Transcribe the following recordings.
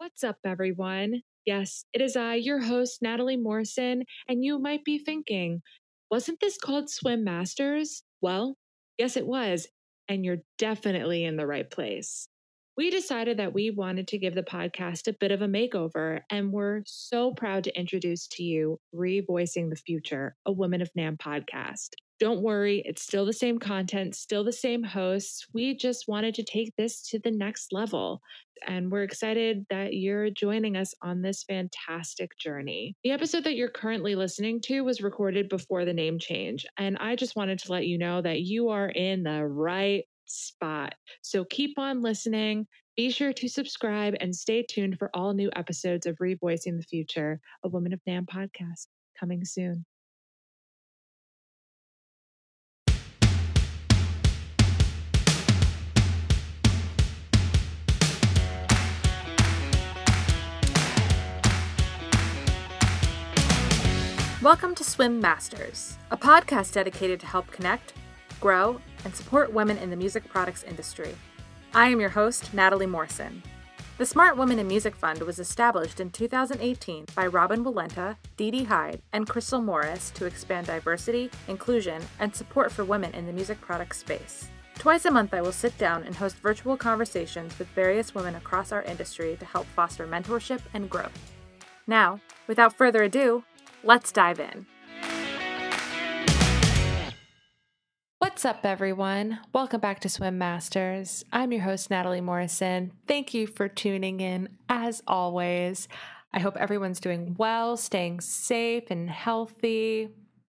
What's up, everyone? Yes, it is I, your host, Natalie Morrison, and you might be thinking, wasn't this called Swim Masters? Well, yes, it was, and you're definitely in the right place. We decided that we wanted to give the podcast a bit of a makeover, and we're so proud to introduce to you Revoicing the Future, a Women of NAMM podcast. Don't worry, it's still the same content, still the same hosts. We just wanted to take this to the next level. And we're excited that you're joining us on this fantastic journey. The episode that you're currently listening to was recorded before the name change. And I just wanted to let you know that you are in the right spot. So keep on listening. Be sure to subscribe and stay tuned for all new episodes of Revoicing the Future, a Woman of NAMM podcast coming soon. Welcome to Swim Masters, a podcast dedicated to help connect, grow, and support women in the music products industry. I am your host, Natalie Morrison. The Smart Women in Music Fund was established in 2018 by Robin Walenta, Dee Dee Hyde, and Crystal Morris to expand diversity, inclusion, and support for women in the music products space. Twice a month, I will sit down and host virtual conversations with various women across our industry to help foster mentorship and growth. Now, without further ado, let's dive in. What's up, everyone? Welcome back to Swim Masters. I'm your host, Natalie Morrison. Thank you for tuning in as always. I hope everyone's doing well, staying safe and healthy.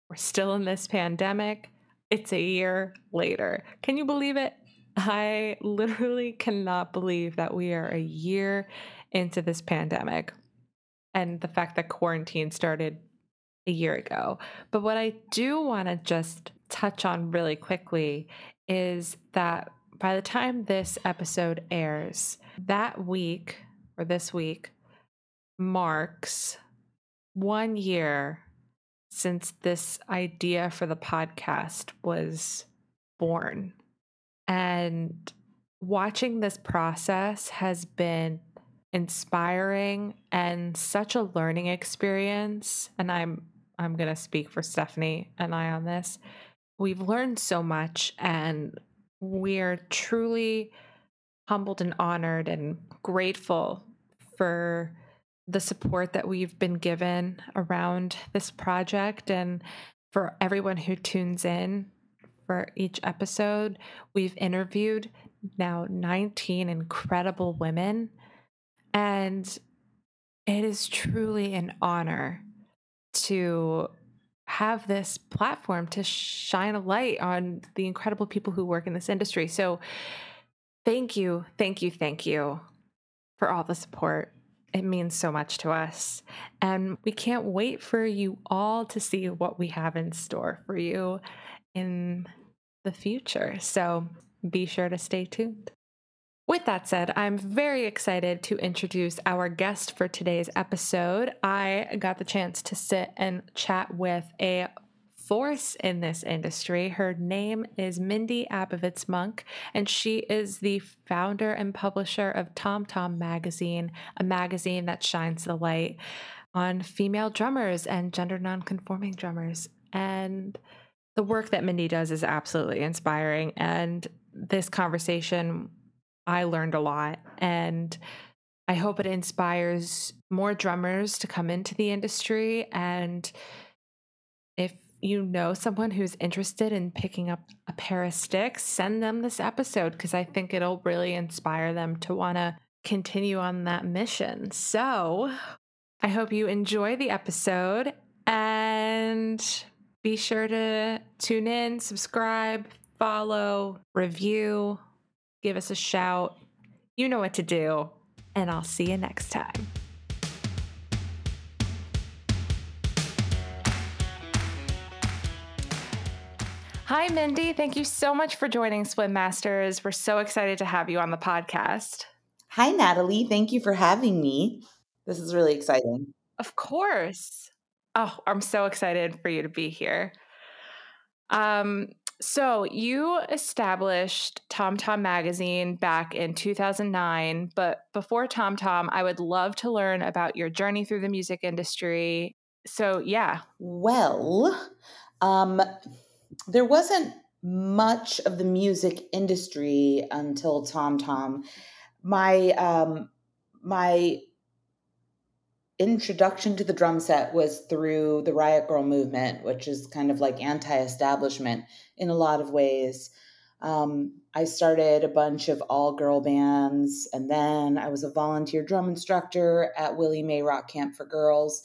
We're still in this pandemic. It's a year later. Can you believe it? I literally cannot believe that we are a year into this pandemic and the fact that quarantine started a year ago. But what I do want to just touch on really quickly is that by the time this episode airs, that week or this week marks one year since this idea for the podcast was born. And watching this process has been inspiring and such a learning experience. And I'm I'm going to speak for Stephanie and I on this we've learned so much and we're truly humbled and honored and grateful for the support that we've been given around this project and for everyone who tunes in for each episode. We've interviewed now 19 incredible women, and it is truly an honor to have this platform to shine a light on the incredible people who work in this industry. So, thank you, thank you, thank you for all the support. It means so much to us. And we can't wait for you all to see what we have in store for you in the future. So, be sure to stay tuned. With that said, I'm very excited to introduce our guest for today's episode. I got the chance to sit and chat with a force in this industry. Her name is Mindy Abovitz Monk, and she is the founder and publisher of Tom Tom Magazine, a magazine that shines the light on female drummers and gender nonconforming drummers. And the work that Mindy does is absolutely inspiring. And this conversation I learned a lot. And I hope it inspires more drummers to come into the industry. And if you know someone who's interested in picking up a pair of sticks, send them this episode because I think it'll really inspire them to want to continue on that mission. So I hope you enjoy the episode and be sure to tune in, subscribe, follow, review give us a shout. You know what to do. And I'll see you next time. Hi, Mindy. Thank you so much for joining Swim Masters. We're so excited to have you on the podcast. Hi, Natalie. Thank you for having me. This is really exciting. Of course. Oh, I'm so excited for you to be here. Um, So you established Tom Tom Magazine back in 2009, but before Tom Tom, I would love to learn about your journey through the music industry. So yeah. Well, um, there wasn't much of the music industry until Tom Tom. My um, my introduction to the drum set was through the Riot Grrrl movement, which is kind of like anti-establishment in a lot of ways. Um, I started a bunch of all girl bands, and then I was a volunteer drum instructor at Willie Mae Rock Camp for Girls.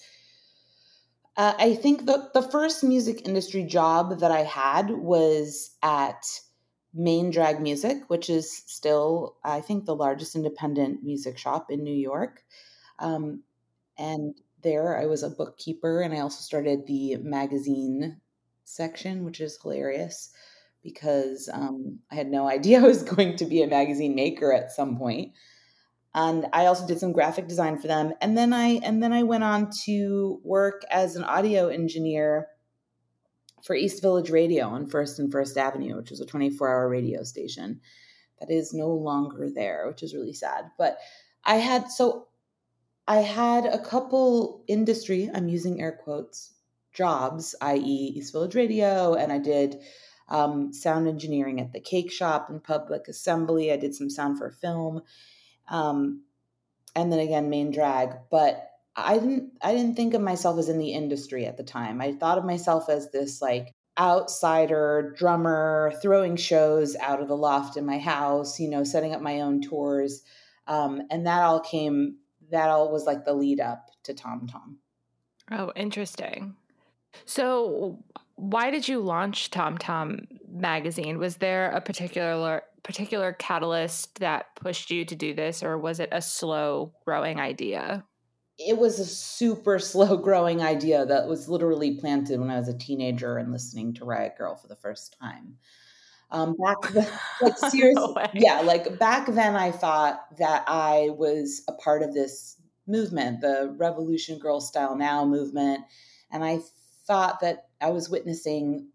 Uh, I think the, the first music industry job that I had was at Main Drag Music, which is still, I think, the largest independent music shop in New York. Um, and there I was a bookkeeper, and I also started the magazine section, which is hilarious because um, I had no idea I was going to be a magazine maker at some point. And I also did some graphic design for them. And then I and then I went on to work as an audio engineer for East Village Radio on First and First Avenue, which was a 24-hour radio station that is no longer there, which is really sad. But I had so I had a couple industry, I'm using air quotes, jobs, i.e., East Village Radio, and I did um, sound engineering at the cake shop and public assembly. I did some sound for film, um, and then again main drag. But I didn't I didn't think of myself as in the industry at the time. I thought of myself as this like outsider drummer throwing shows out of the loft in my house, you know, setting up my own tours. Um, and that all came that all was like the lead up to Tom Tom. Oh, interesting. So, why did you launch Tom Tom magazine? Was there a particular particular catalyst that pushed you to do this or was it a slow growing idea? It was a super slow growing idea that was literally planted when I was a teenager and listening to Riot Grrrl for the first time. Um, back then, like seriously, no yeah, like back then, I thought that I was a part of this movement, the Revolution Girl Style Now movement, and I thought that I was witnessing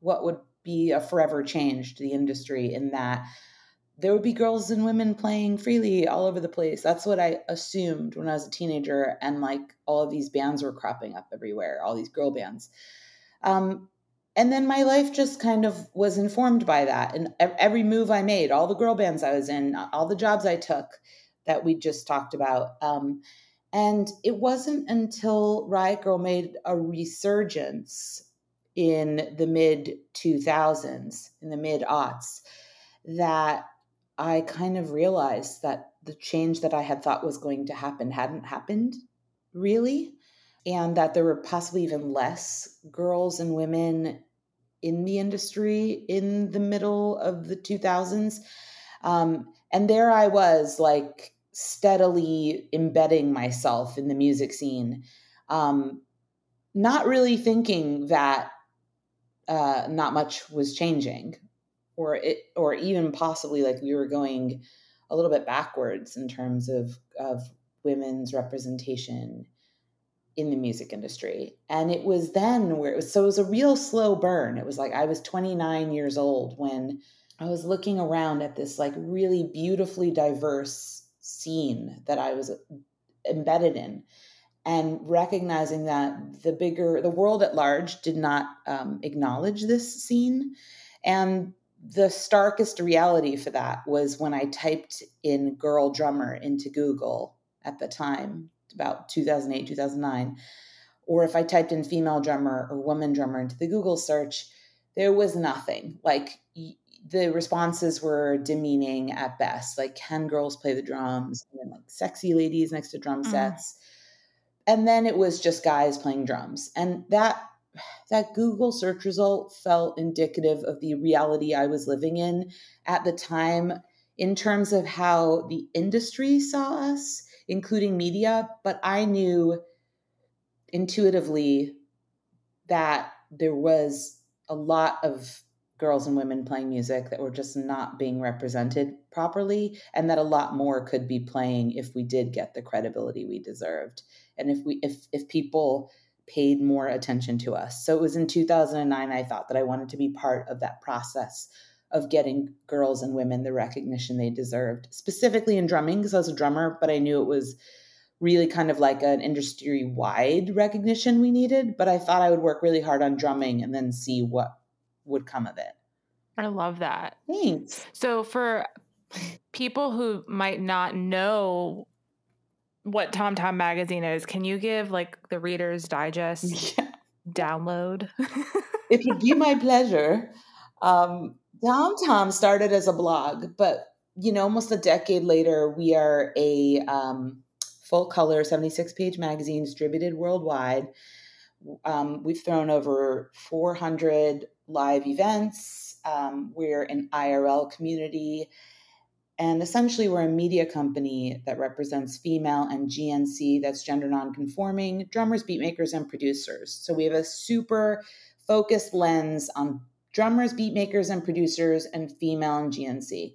what would be a forever change to the industry in that there would be girls and women playing freely all over the place. That's what I assumed when I was a teenager, and like all of these bands were cropping up everywhere, all these girl bands. Um, and then my life just kind of was informed by that. And every move I made, all the girl bands I was in, all the jobs I took that we just talked about. Um, and it wasn't until Riot grrrl made a resurgence in the mid 2000s, in the mid aughts, that I kind of realized that the change that I had thought was going to happen hadn't happened really, and that there were possibly even less girls and women in the industry in the middle of the 2000s. Um, and there I was, like, steadily embedding myself in the music scene, um, not really thinking that uh, not much was changing, or it, or even possibly like we were going a little bit backwards in terms of of women's representation in the music industry. And it was then where it was so it was a real slow burn. It was like I was 29 years old when I was looking around at this like really beautifully diverse scene that I was embedded in and recognizing that the bigger the world at large did not um, acknowledge this scene and the starkest reality for that was when i typed in girl drummer into google at the time about 2008 2009 or if i typed in female drummer or woman drummer into the google search there was nothing like the responses were demeaning at best. Like, can girls play the drums? And then like sexy ladies next to drum mm. sets. And then it was just guys playing drums. And that that Google search result felt indicative of the reality I was living in at the time in terms of how the industry saw us, including media. But I knew intuitively that there was a lot of girls and women playing music that were just not being represented properly and that a lot more could be playing if we did get the credibility we deserved and if we if if people paid more attention to us. So it was in 2009 I thought that I wanted to be part of that process of getting girls and women the recognition they deserved, specifically in drumming because I was a drummer, but I knew it was really kind of like an industry wide recognition we needed. But I thought I would work really hard on drumming and then see what would come of it. I love that. Thanks. So for people who might not know what Tom Tom magazine is, can you give like the Reader's Digest yeah. download? it would be my pleasure. Um, Tom started as a blog, but you know, almost a decade later, we are a um, full color 76 page magazine distributed worldwide. Um, we've thrown over 400 live events. Um, we're an IRL community and essentially, we're a media company that represents female and GNC, that's gender nonconforming, drummers, beatmakers, and producers. So we have a super focused lens on drummers, beatmakers, and producers, and female and GNC.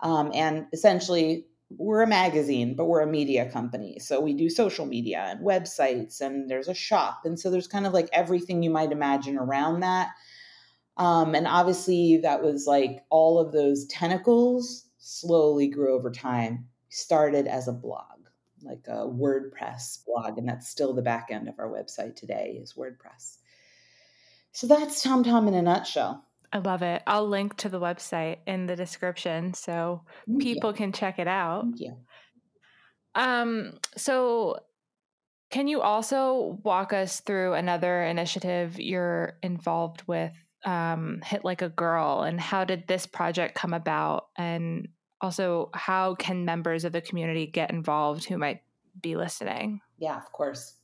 Um, and essentially, we're a magazine, but we're a media company. So we do social media and websites, and there's a shop. And so there's kind of like everything you might imagine around that. Um, and obviously, that was like all of those tentacles slowly grew over time. Started as a blog, like a WordPress blog, and that's still the back end of our website today is WordPress. So that's Tom Tom in a nutshell. I love it. I'll link to the website in the description so people can check it out. Thank you. Um, so can you also walk us through another initiative you're involved with um, Hit Like a Girl and how did this project come about? And also, how can members of the community get involved who might be listening? Yeah, of course.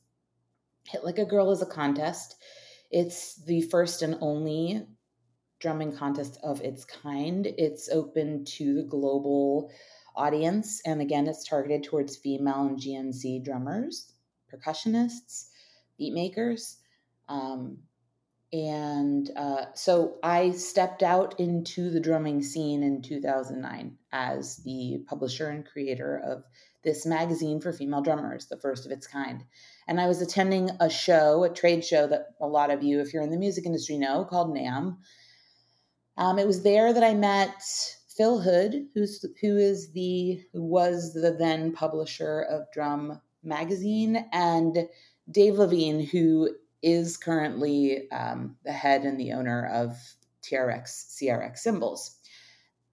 Hit Like a Girl is a contest. It's the first and only drumming contest of its kind. It's open to the global audience. And again, it's targeted towards female and GNC drummers, percussionists, beat makers. Um, and uh, so I stepped out into the drumming scene in 2009 as the publisher and creator of this magazine for female drummers, the first of its kind. And I was attending a show, a trade show that a lot of you, if you're in the music industry, know called NAMM. Um, it was there that I met Phil Hood, who's who is the who was the then publisher of Drum Magazine, and Dave Levine, who is currently um, the head and the owner of TRX CRX cymbals.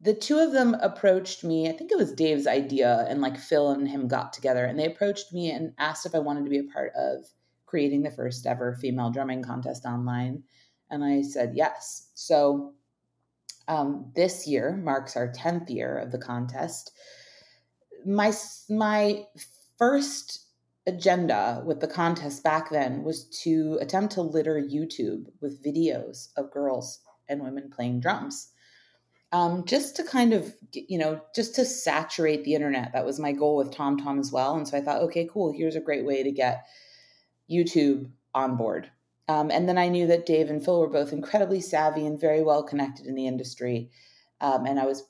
The two of them approached me. I think it was Dave's idea, and like Phil and him got together, and they approached me and asked if I wanted to be a part of creating the first ever female drumming contest online. And I said yes. So um, this year marks our 10th year of the contest. My, my first agenda with the contest back then was to attempt to litter YouTube with videos of girls and women playing drums. Um, just to kind of, you know, just to saturate the internet. That was my goal with Tom Tom as well. And so I thought, okay, cool, here's a great way to get YouTube on board. Um, and then I knew that Dave and Phil were both incredibly savvy and very well connected in the industry. Um, and I was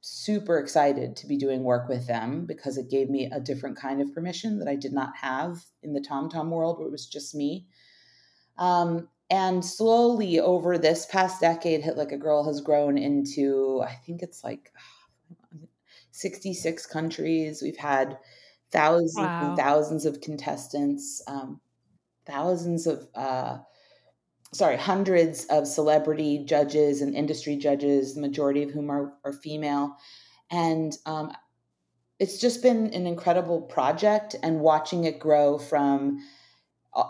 super excited to be doing work with them because it gave me a different kind of permission that I did not have in the Tom Tom world where it was just me. Um, and slowly over this past decade, Hit Like a Girl has grown into, I think it's like 66 countries. We've had thousands wow. and thousands of contestants, um, thousands of uh, sorry, hundreds of celebrity judges and industry judges, the majority of whom are, are female. And um, it's just been an incredible project and watching it grow from,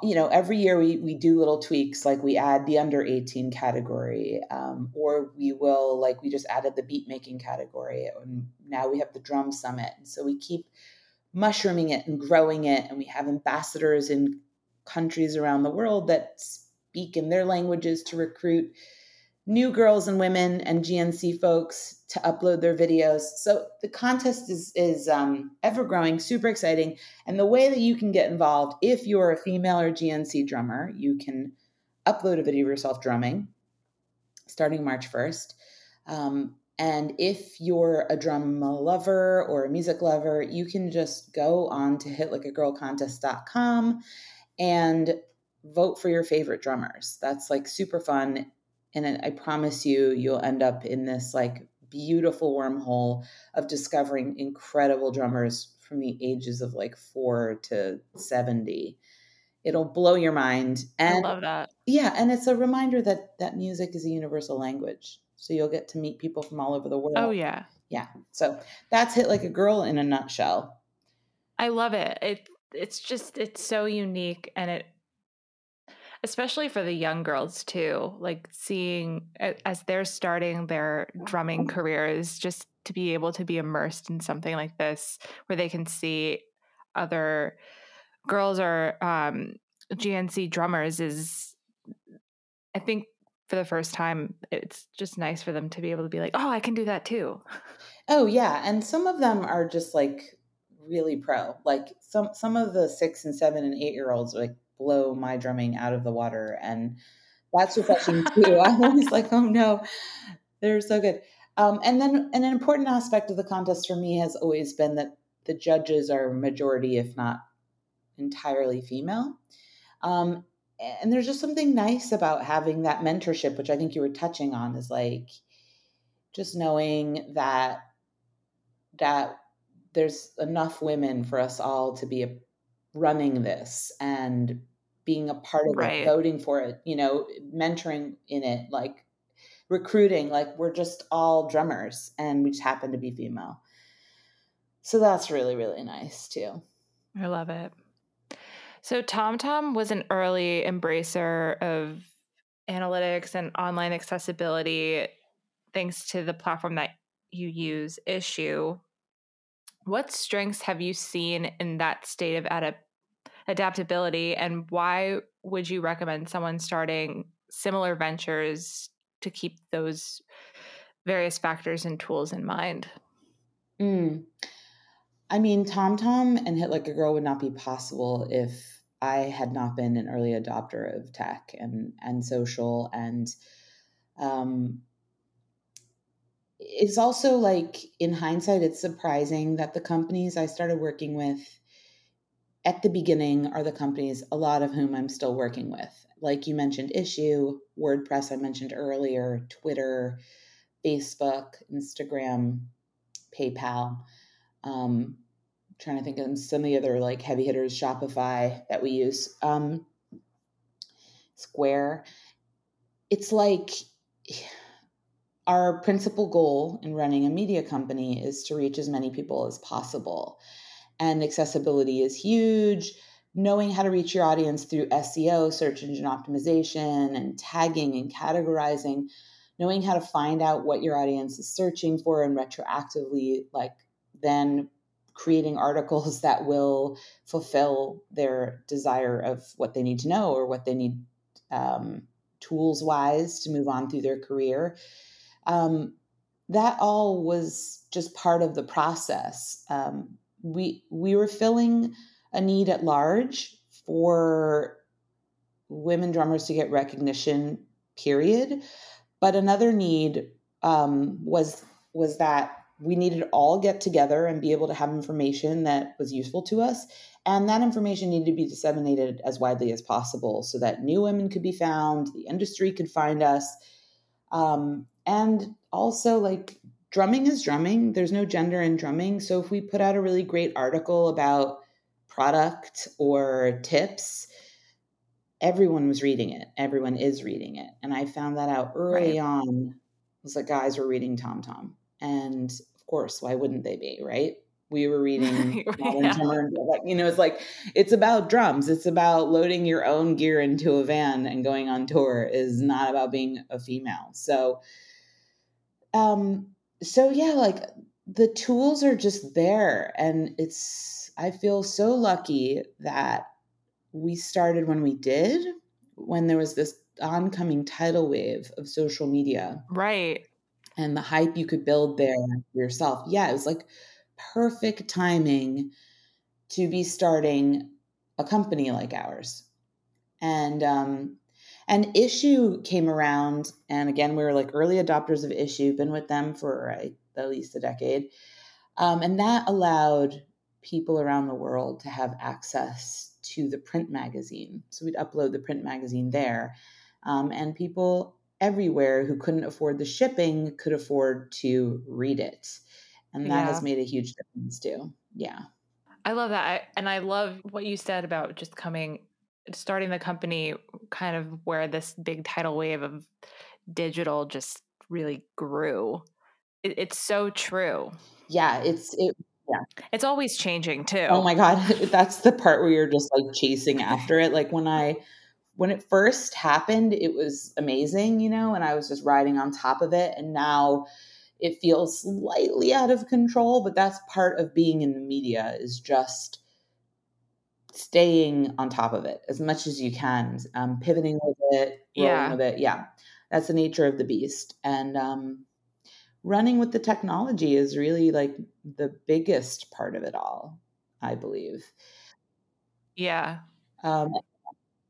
you know, every year we, we do little tweaks, like we add the under 18 category, um, or we will, like we just added the beat making category. And now we have the drum summit. And so we keep mushrooming it and growing it. And we have ambassadors in countries around the world that speak in their languages to recruit new girls and women and GNC folks to upload their videos. So the contest is is um, ever growing, super exciting. And the way that you can get involved, if you're a female or GNC drummer, you can upload a video of yourself drumming starting March 1st. Um, and if you're a drum lover or a music lover, you can just go on to hitlikeagirlcontest.com and vote for your favorite drummers. That's like super fun. And I promise you, you'll end up in this like beautiful wormhole of discovering incredible drummers from the ages of like four to 70. It'll blow your mind. And I love that. Yeah. And it's a reminder that that music is a universal language. So you'll get to meet people from all over the world. Oh, yeah. Yeah. So that's Hit Like a Girl in a nutshell. I love it. It it's just it's so unique and it especially for the young girls too like seeing as they're starting their drumming careers just to be able to be immersed in something like this where they can see other girls or um, GNC drummers is I think for the first time it's just nice for them to be able to be like oh I can do that too. Oh yeah, and some of them are just like really pro. Like some some of the 6 and 7 and 8 year olds like blow my drumming out of the water. And that's refreshing too. I'm always like, oh no, they're so good. Um, and then an important aspect of the contest for me has always been that the judges are majority, if not entirely female. Um, and there's just something nice about having that mentorship, which I think you were touching on, is like just knowing that that there's enough women for us all to be running this and being a part of right. it, voting for it, you know, mentoring in it, like recruiting, like we're just all drummers and we just happen to be female. So that's really, really nice too. I love it. So TomTom was an early embracer of analytics and online accessibility thanks to the platform that you use, Issuu. What strengths have you seen in that state of adaptation? Adaptability and why would you recommend someone starting similar ventures to keep those various factors and tools in mind? Mm. I mean, TomTom and Hit Like a Girl would not be possible if I had not been an early adopter of tech and and social and um, it's also like in hindsight it's surprising that the companies I started working with at the beginning are the companies, a lot of whom I'm still working with. Like you mentioned, Issuu, WordPress, I mentioned earlier, Twitter, Facebook, Instagram, PayPal. Um, trying to think of some of the other like heavy hitters, Shopify that we use. Um, Square. It's like our principal goal in running a media company is to reach as many people as possible and accessibility is huge. Knowing how to reach your audience through SEO, search engine optimization, and tagging and categorizing, knowing how to find out what your audience is searching for and retroactively, like then creating articles that will fulfill their desire of what they need to know or what they need um, tools wise to move on through their career. Um, that all was just part of the process. Um, we we were filling a need at large for women drummers to get recognition period. But another need um, was was that we needed to all get together and be able to have information that was useful to us. And that information needed to be disseminated as widely as possible so that new women could be found the industry could find us. Um, and also like drumming is drumming. There's no gender in drumming. So if we put out a really great article about product or tips, everyone was reading it. Everyone is reading it. And I found that out early right. on. It was like guys were reading TomTom. And of course, why wouldn't they be, right? We were reading yeah. like you know, it's like it's about drums. It's about loading your own gear into a van and going on tour. Is not about being a female. So, um, so yeah, like the tools are just there and it's I feel so lucky that we started when we did when there was this oncoming tidal wave of social media. Right. And the hype you could build there yourself. Yeah, it was like perfect timing to be starting a company like ours. And um and Issuu came around, and again, we were like early adopters of Issuu, been with them for at least a decade. Um, and that allowed people around the world to have access to the print magazine. So we'd upload the print magazine there. Um, and people everywhere who couldn't afford the shipping could afford to read it. And that yeah. has made a huge difference too. Yeah. I love that. I, and I love what you said about just coming, starting the company kind of where this big tidal wave of digital just really grew. It, it's so true. Yeah. It's, it, yeah. It's always changing oh too. Oh my God. That's the part where you're just like chasing after it. Like when I, when it first happened, it was amazing, you know, and I was just riding on top of it. And now it feels slightly out of control, but that's part of being in the media is just staying on top of it as much as you can, um, pivoting with it, rolling yeah. with it. Yeah, that's the nature of the beast. And um, running with the technology is really like the biggest part of it all, I believe. Yeah. Um,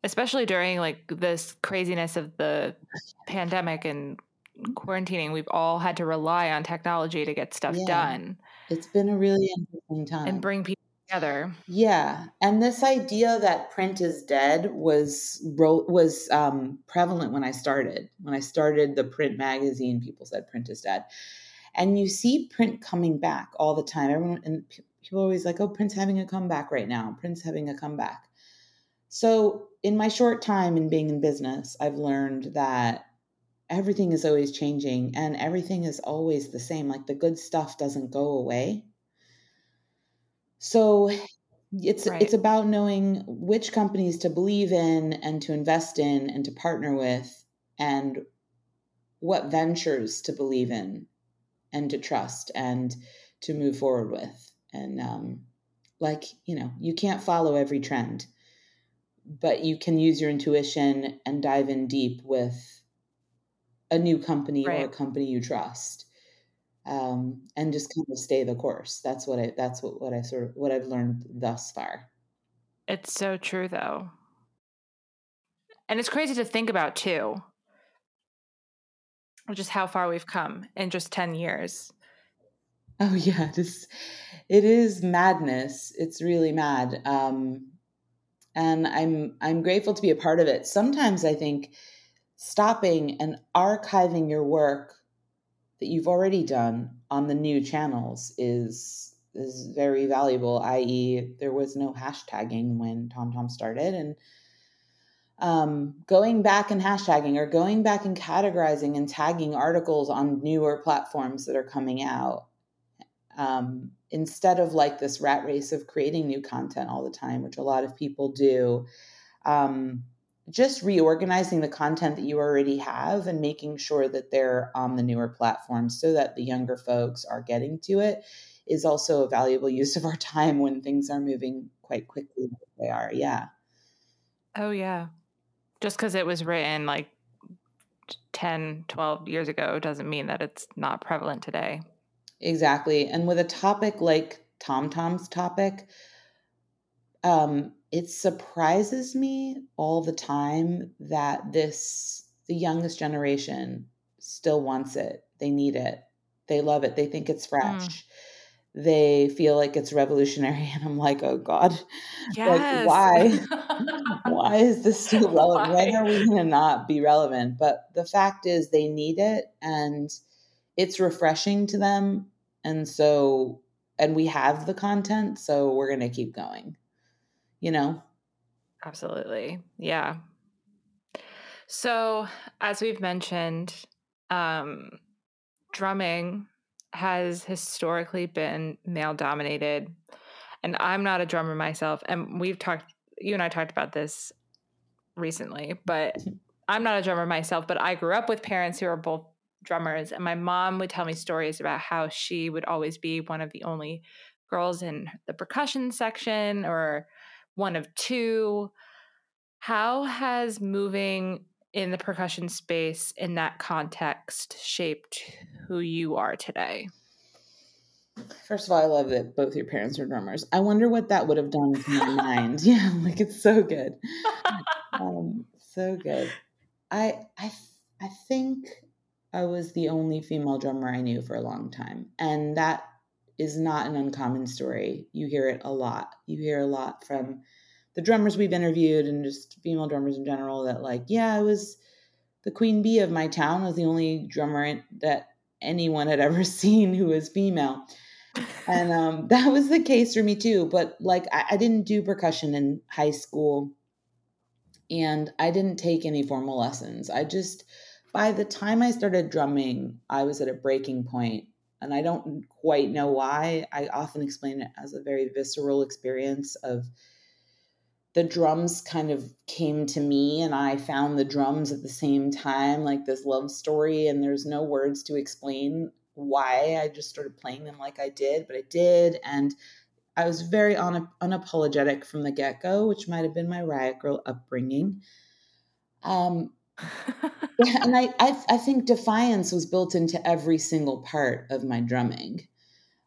Especially during like this craziness of the pandemic and quarantining, we've all had to rely on technology to get stuff yeah. done. It's been a really interesting time. And bring people together. Yeah. And this idea that print is dead was was um, prevalent when I started. When I started the print magazine, people said print is dead. And you see print coming back all the time. Everyone and people are always like, "Oh, print's having a comeback right now. Print's having a comeback." So, in my short time in being in business, I've learned that everything is always changing and everything is always the same. Like the good stuff doesn't go away. So it's right. it's about knowing which companies to believe in and to invest in and to partner with and what ventures to believe in and to trust and to move forward with. And um, like, you know, you can't follow every trend, but you can use your intuition and dive in deep with a new company right. or a company you trust um, and just kind of stay the course. That's what i that's what, what i sort of what i've learned thus far. It's so true though. And it's crazy to think about too. Just how far we've come in just 10 years. Oh yeah just it is madness. It's really mad um and i'm i'm grateful to be a part of it. Sometimes i think stopping and archiving your work that you've already done on the new channels is is very valuable i.e there was no hashtagging when TomTom started. And um, going back and hashtagging or going back and categorizing and tagging articles on newer platforms that are coming out um, instead of like this rat race of creating new content all the time which a lot of people do um, just reorganizing the content that you already have and making sure that they're on the newer platforms so that the younger folks are getting to it is also a valuable use of our time when things are moving quite quickly like they are. Yeah. Oh, yeah. Just because it was written like 10, 12 years ago doesn't mean that it's not prevalent today. Exactly. And with a topic like TomTom's topic, um, it surprises me all the time that this the youngest generation still wants it. They need it. They love it. They think it's fresh. Mm. they feel like it's revolutionary and i'm like oh god. Yes. like why? Why is this still relevant? Why? when are we going to not be relevant? But the fact is they need it and it's refreshing to them and so and we have the content so we're going to keep going you know? Absolutely. Yeah. So, as we've mentioned, um, drumming has historically been male dominated. And I'm not a drummer myself. And we've talked, you and I talked about this recently, but I'm not a drummer myself, but I grew up with parents who are both drummers. And my mom would tell me stories about how she would always be one of the only girls in the percussion section or one of two. How has moving in the percussion space in that context shaped who you are today? First of all, I love that both your parents are drummers. I wonder what that would have done to my mind. Yeah, like it's so good, um, so good. I I I think I was the only female drummer I knew for a long time, and that is not an uncommon story. You hear it a lot. You hear a lot from the drummers we've interviewed and just female drummers in general that like, yeah, I was the queen bee of my town. I was the only drummer that anyone had ever seen who was female. And um, that was the case for me too. But like, I, I didn't do percussion in high school and I didn't take any formal lessons. I just, by the time I started drumming, I was at a breaking point and I don't quite know why. I often explain it as a very visceral experience of the drums kind of came to me and I found the drums at the same time, like this love story, and there's no words to explain why I just started playing them like I did, but I did. And I was very un- unapologetic from the get go, which might have been my riot grrrl upbringing. Um, yeah, and I, I, I think defiance was built into every single part of my drumming.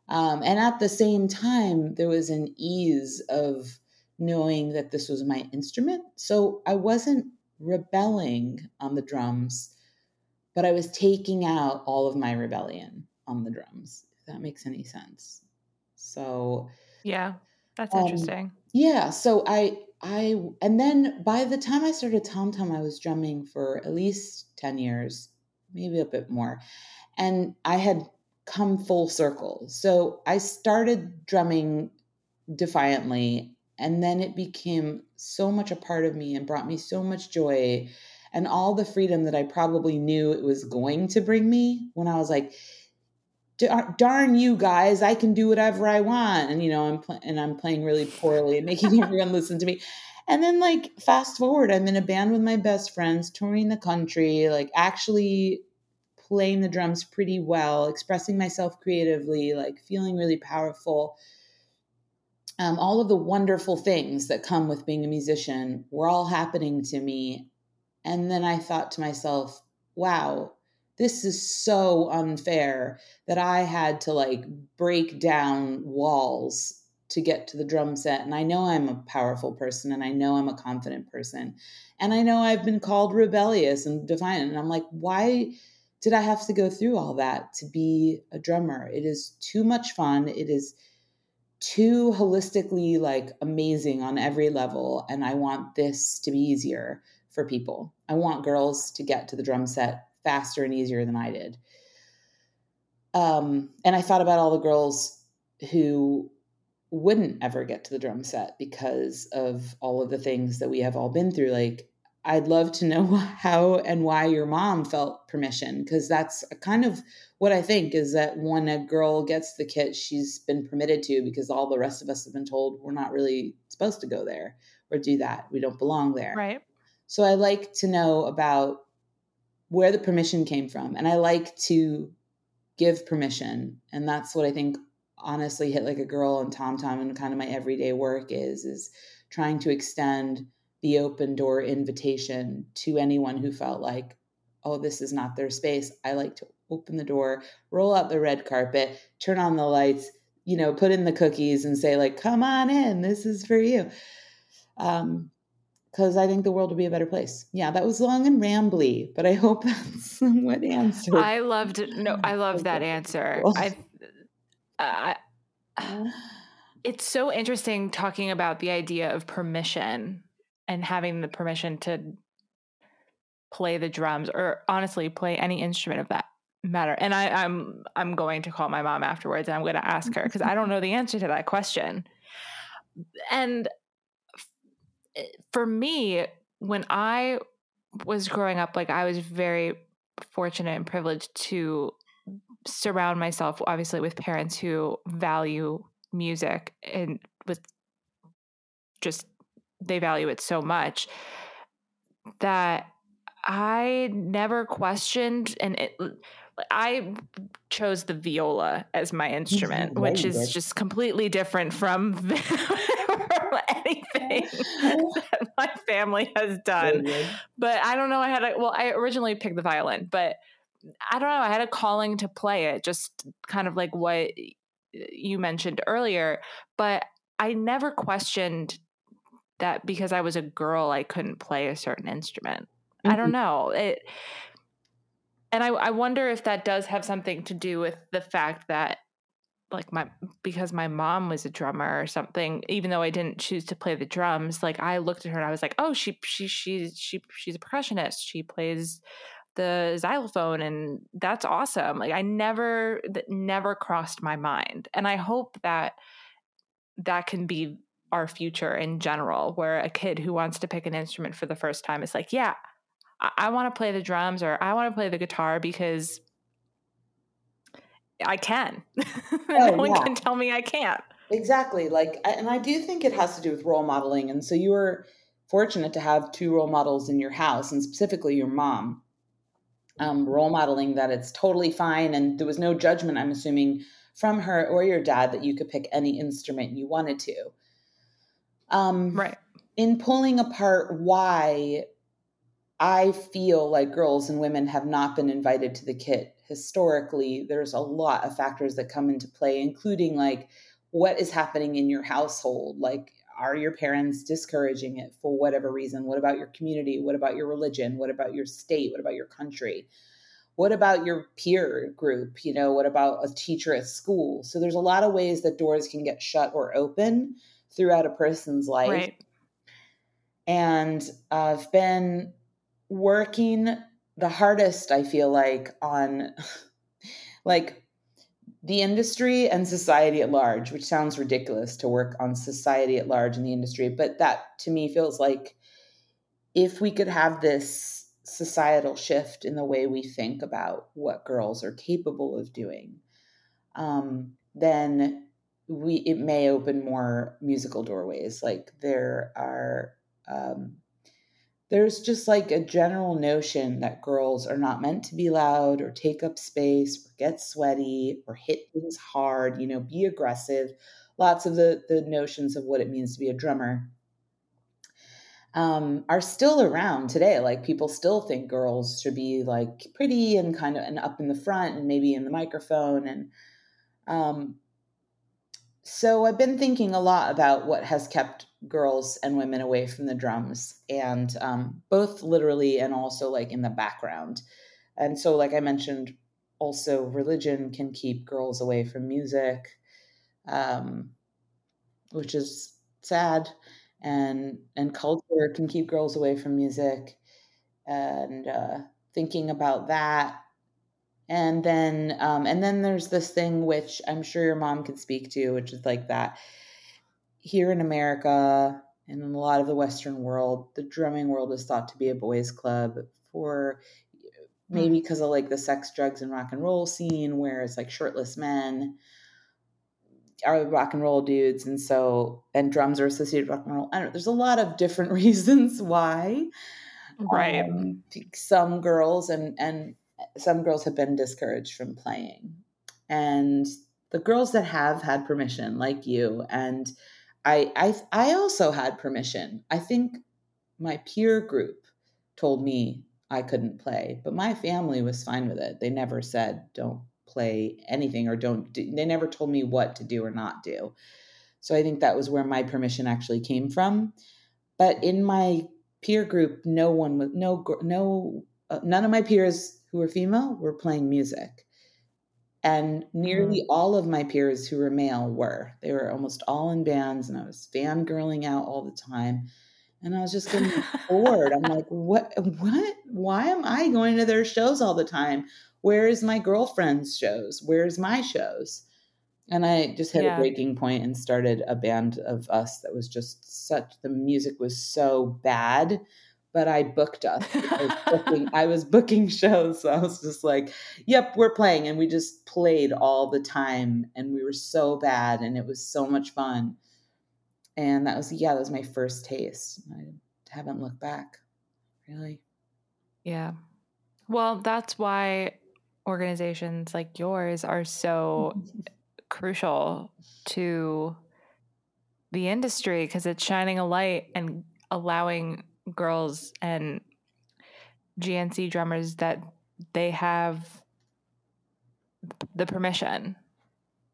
Um, and at the same time, there was an ease of knowing that this was my instrument. So I wasn't rebelling on the drums, but I was taking out all of my rebellion on the drums, if that makes any sense. So, yeah, that's um, interesting. Yeah. So I, I and then by the time I started Tom Tom, I was drumming for at least 10 years, maybe a bit more. And I had come full circle. So I started drumming defiantly, and then it became so much a part of me and brought me so much joy and all the freedom that I probably knew it was going to bring me when I was like, darn you guys, I can do whatever I want. And, you know, I'm, pl- and I'm playing really poorly and making everyone listen to me. And then, like, fast forward, I'm in a band with my best friends, touring the country, like, actually playing the drums pretty well, expressing myself creatively, like, feeling really powerful. Um, all of the wonderful things that come with being a musician were all happening to me. And then I thought to myself, wow, this is so unfair that I had to like break down walls to get to the drum set. And I know I'm a powerful person and I know I'm a confident person. And I know I've been called rebellious and defiant. And I'm like, why did I have to go through all that to be a drummer? It is too much fun. It is too holistically like amazing on every level. And I want this to be easier for people. I want girls to get to the drum set faster and easier than I did. Um, and I thought about all the girls who wouldn't ever get to the drum set because of all of the things that we have all been through. Like, I'd love to know how and why your mom felt permission because that's kind of what I think is that when a girl gets the kit, she's been permitted to because all the rest of us have been told we're not really supposed to go there or do that. We don't belong there. Right. So I like to know about where the permission came from. And I like to give permission. And that's what I think honestly hit like a girl on Tom Tom and kind of my everyday work is is trying to extend the open door invitation to anyone who felt like, oh, this is not their space. I like to open the door, roll out the red carpet, turn on the lights, you know, put in the cookies and say, like, come on in, this is for you. Um, because I think the world would be a better place. Yeah, that was long and rambly, but I hope that's somewhat answered. I loved no, I love that answer. Uh, I, I, it's so interesting talking about the idea of permission and having the permission to play the drums or honestly play any instrument of that matter. And I, I'm I'm going to call my mom afterwards and I'm going to ask her because I don't know the answer to that question. And Eh, for me, when I was growing up, like I was very fortunate and privileged to surround myself, obviously, with parents who value music and with just they value it so much that I never questioned and it, I chose the viola as my mm-hmm. instrument, which is just completely different from anything that my family has done. But I don't know. I had a, well, I originally picked the violin, but I don't know. I had a calling to play it, just kind of like what you mentioned earlier. But I never questioned that because I was a girl, I couldn't play a certain instrument. Mm-hmm. I don't mm-hmm. know. It, and I, I wonder if that does have something to do with the fact that like my because my mom was a drummer or something even though i didn't choose to play the drums like i looked at her and i was like oh she she she's she she's a percussionist. She plays the xylophone and that's awesome. Like i never that never crossed my mind. And i hope that that can be our future in general where a kid who wants to pick an instrument for the first time is like yeah i, I want to play the drums or i want to play the guitar because I can. Oh, no one yeah. can tell me I can't. Exactly. Like, and I do think it has to do with role modeling. And so you were fortunate to have two role models in your house, and specifically your mom, um, role modeling that it's totally fine. And there was no judgment, I'm assuming, from her or your dad that you could pick any instrument you wanted to. Um, right. In pulling apart why I feel like girls and women have not been invited to the kit historically, there's a lot of factors that come into play, including like what is happening in your household. Like, are your parents discouraging it for whatever reason? What about your community? What about your religion? What about your state? What about your country? What about your peer group? You know, what about a teacher at school? So there's a lot of ways that doors can get shut or open throughout a person's life. Right. And I've been working the hardest I feel like on like the industry and society at large, which sounds ridiculous to work on society at large in the industry, but that to me feels like if we could have this societal shift in the way we think about what girls are capable of doing, um, then we it may open more musical doorways. Like there are um, there's just like a general notion that girls are not meant to be loud or take up space or get sweaty or hit things hard, you know, be aggressive. Lots of the, the notions of what it means to be a drummer um, are still around today. Like people still think girls should be like pretty and kind of and up in the front and maybe in the microphone. And um, so I've been thinking a lot about what has kept girls and women away from the drums and um, both literally and also like in the background. And so like i mentioned also religion can keep girls away from music um, which is sad and and culture can keep girls away from music and uh, thinking about that. And then um, and then there's this thing which i'm sure your mom can speak to which is like that here in America and in a lot of the Western world, the drumming world is thought to be a boys' club for maybe because hmm. of like the sex, drugs, and rock and roll scene where it's like shirtless men are rock and roll dudes, and so and drums are associated with rock and roll. I don't know. There's a lot of different reasons why. Right. Um, some girls and and some girls have been discouraged from playing, and the girls that have had permission, like you, and I, I I also had permission. I think my peer group told me I couldn't play, but my family was fine with it. They never said don't play anything or don't do, they never told me what to do or not do. So I think that was where my permission actually came from. But in my peer group, no one was no no uh, none of my peers who were female were playing music. And nearly mm. all of my peers who were male were. They were almost all in bands, and I was fangirling out all the time. And I was just getting bored. I'm like, what? What? Why am I going to their shows all the time? Where is my girlfriend's shows? Where's my shows? And I just hit yeah. a breaking point and started a band of us that was just such. The music was so bad but I booked us. I was, booking, I was booking shows. So I was just like, yep, we're playing. And we just played all the time. And we were so bad. And it was so much fun. And that was, yeah, that was my first taste. I haven't looked back, really. Yeah. Well, that's why organizations like yours are so crucial to the industry because it's shining a light and allowing girls and GNC drummers that they have the permission.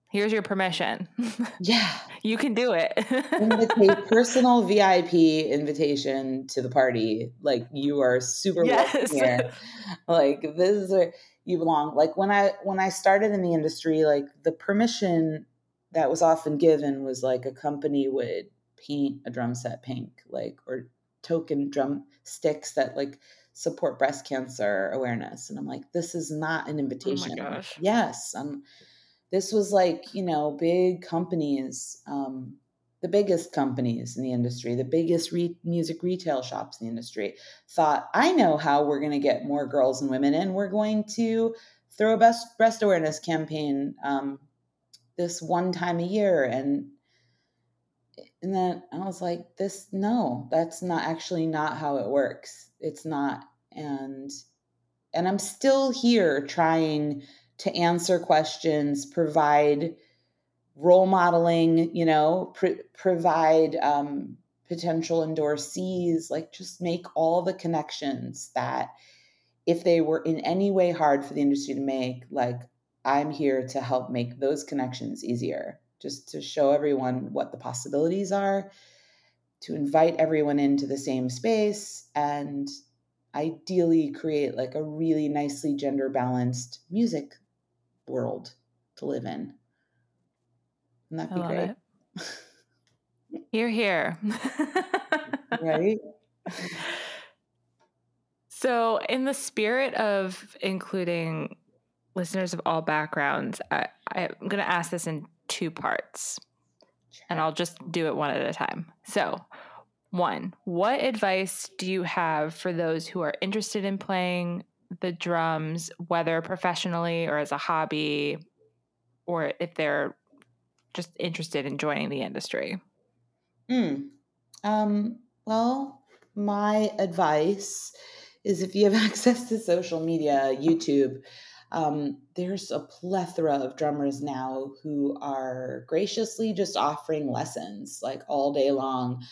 Here's your permission. Yeah. you can do it. a personal VIP invitation to the party. Like you are super yes. welcome here. Like this is where you belong. Like when I when I started in the industry, like the permission that was often given was like a company would paint a drum set pink, like or token drum sticks that like support breast cancer awareness. And I'm like, this is not an invitation. Oh my gosh. Yes. Um, this was like, you know, big companies, um, the biggest companies in the industry, the biggest re- music retail shops in the industry thought, I know how we're going to get more girls and women in. We're going to throw a best breast awareness campaign um, this one time a year. And and then I was like, this, no, that's not actually not how it works. It's not. And, and I'm still here trying to answer questions, provide role modeling, you know, pr- provide um, potential endorsees, like just make all the connections that if they were in any way hard for the industry to make, like I'm here to help make those connections easier just to show everyone what the possibilities are, to invite everyone into the same space, and ideally create like a really nicely gender balanced music world to live in. Wouldn't that be great? You're here. right? So, in the spirit of including listeners of all backgrounds, I, I'm going to ask this in two parts. And I'll just do it one at a time. So, one, what advice do you have for those who are interested in playing the drums, whether professionally or as a hobby, or if they're just interested in joining the industry? Mm. Um, well, my advice is if you have access to social media, YouTube, um, there's a plethora of drummers now who are graciously just offering lessons like all day long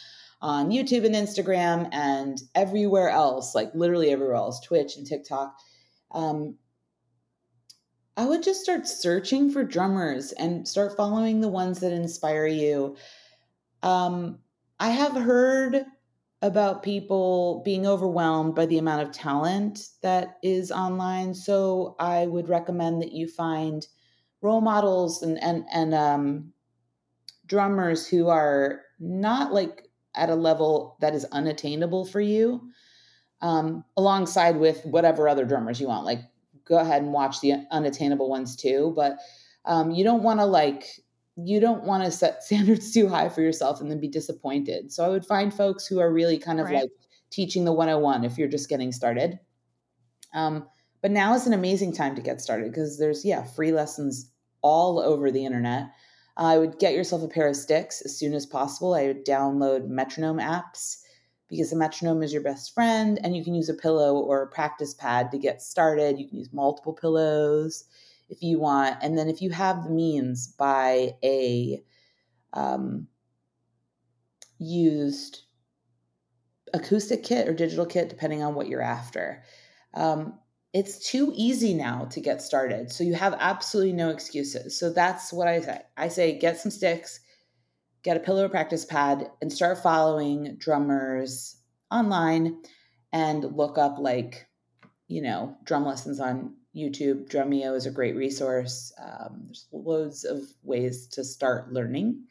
on YouTube and Instagram and everywhere else, like literally everywhere else, Twitch and TikTok. Um, I would just start searching for drummers and start following the ones that inspire you. Um, I have heard about people being overwhelmed by the amount of talent that is online. So I would recommend that you find role models and and and um, drummers who are not like at a level that is unattainable for you, um, alongside with whatever other drummers you want. Like, go ahead and watch the unattainable ones too, but um, you don't want to like you don't want to set standards too high for yourself and then be disappointed. So I would find folks who are really kind of right. like teaching the 101 if you're just getting started. Um, but now is an amazing time to get started because there's, yeah, free lessons all over the internet. I would get yourself a pair of sticks as soon as possible. I would download metronome apps because the metronome is your best friend and you can use a pillow or a practice pad to get started. You can use multiple pillows if you want. And then if you have the means, buy a um, used acoustic kit or digital kit, depending on what you're after. Um, it's too easy now to get started. So you have absolutely no excuses. So that's what I say. I say get some sticks, get a pillow practice pad, and start following drummers online and look up like, you know, drum lessons on YouTube, Drumeo is a great resource. Um, there's loads of ways to start learning.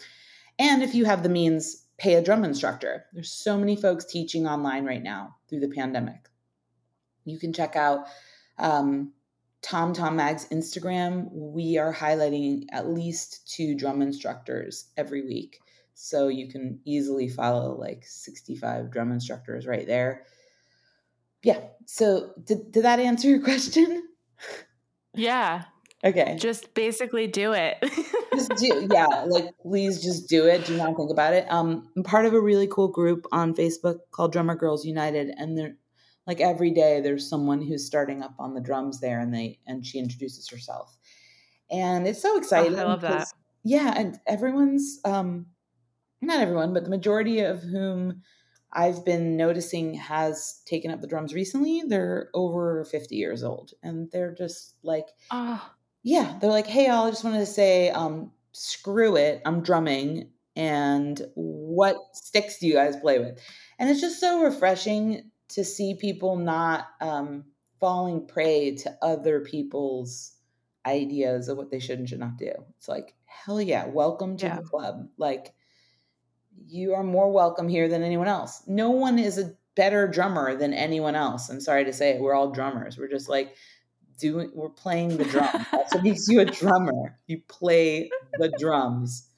And if you have the means, pay a drum instructor. There's so many folks teaching online right now through the pandemic. You can check out um, Tom Tom Mag's Instagram. We are highlighting at least two drum instructors every week. So you can easily follow like 65 drum instructors right there. Yeah. So did, did that answer your question? Yeah. Okay. Just basically do it. just do yeah, like please just do it. Do not think about it. Um I'm part of a really cool group on Facebook called Drummer Girls United and they're like every day there's someone who's starting up on the drums there and they and she introduces herself. And it's so exciting. Oh, I love that. Yeah, and everyone's um not everyone, but the majority of whom I've been noticing has taken up the drums recently. They're over 50 years old and they're just like, oh. yeah, they're like, hey, all I just wanted to say, um, screw it, I'm drumming. And what sticks do you guys play with? And it's just so refreshing to see people not um, falling prey to other people's ideas of what they should and should not do. It's like, hell yeah, welcome to yeah. the club. Like, you are more welcome here than anyone else. No one is a better drummer than anyone else. I'm sorry to say it. We're all drummers. We're just like doing, we're playing the drum. That's what makes you a drummer. You play the drums.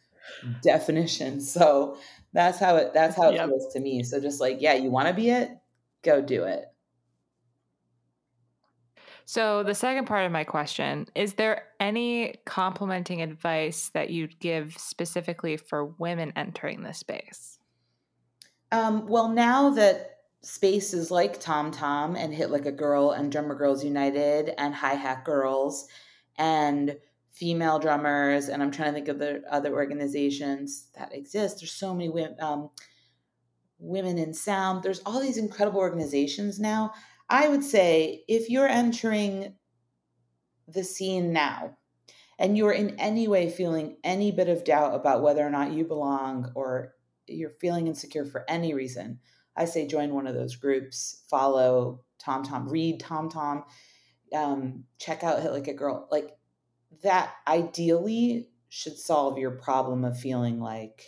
Definition. So that's how it, that's how it yep. feels to me. So just like, yeah, you want to be it, go do it. So, the second part of my question is there any complimenting advice that you'd give specifically for women entering this space? Um, well, now that spaces like Tom Tom and Hit Like a Girl and Drummer Girls United and Hi Hat Girls and female drummers, and I'm trying to think of the other organizations that exist. There's so many women, um, women in sound. There's all these incredible organizations now. I would say if you're entering the scene now and you're in any way feeling any bit of doubt about whether or not you belong or you're feeling insecure for any reason, I say join one of those groups, follow Tom Tom, read Tom Tom, um, check out Hit Like a Girl. Like that ideally should solve your problem of feeling like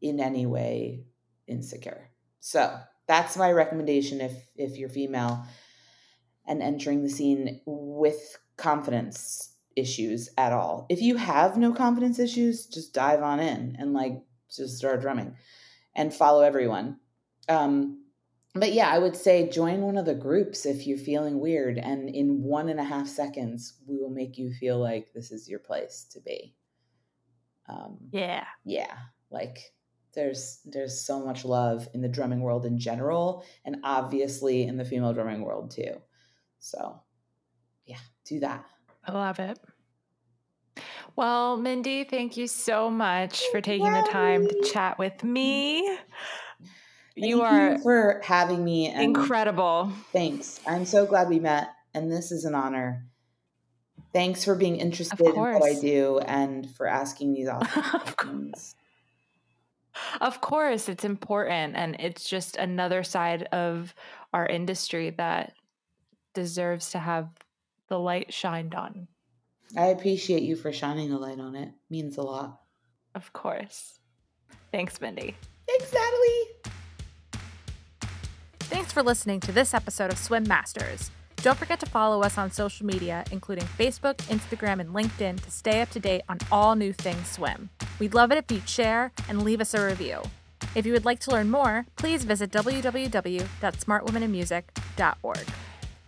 in any way insecure. So that's my recommendation if if you're female and entering the scene with confidence issues at all. If you have no confidence issues, just dive on in and like just start drumming and follow everyone. Um, but yeah, I would say join one of the groups if you're feeling weird, and in one and a half seconds, we will make you feel like this is your place to be. Um, yeah, yeah, like there's there's so much love in the drumming world in general and obviously in the female drumming world too. So yeah do that. I love it. Well mindy thank you so much for taking Yay. the time to chat with me. Thank you are you for having me incredible. Thanks. I'm so glad we met and this is an honor. Thanks for being interested in what i do and for asking these awesome questions of course, it's important. And it's just another side of our industry that deserves to have the light shined on. I appreciate you for shining a light on it. Means a lot. Of course. Thanks, Mindy. Thanks, Natalie. Thanks for listening to this episode of Swim Masters. Don't forget to follow us on social media, including Facebook, Instagram, and LinkedIn, to stay up to date on all new things swim. We'd love it if you'd share and leave us a review. If you would like to learn more, please visit www.smartwomeninmusic.org.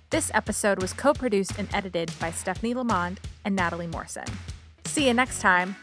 This episode was co produced and edited by Stephanie Lamond and Natalie Morrison. See you next time.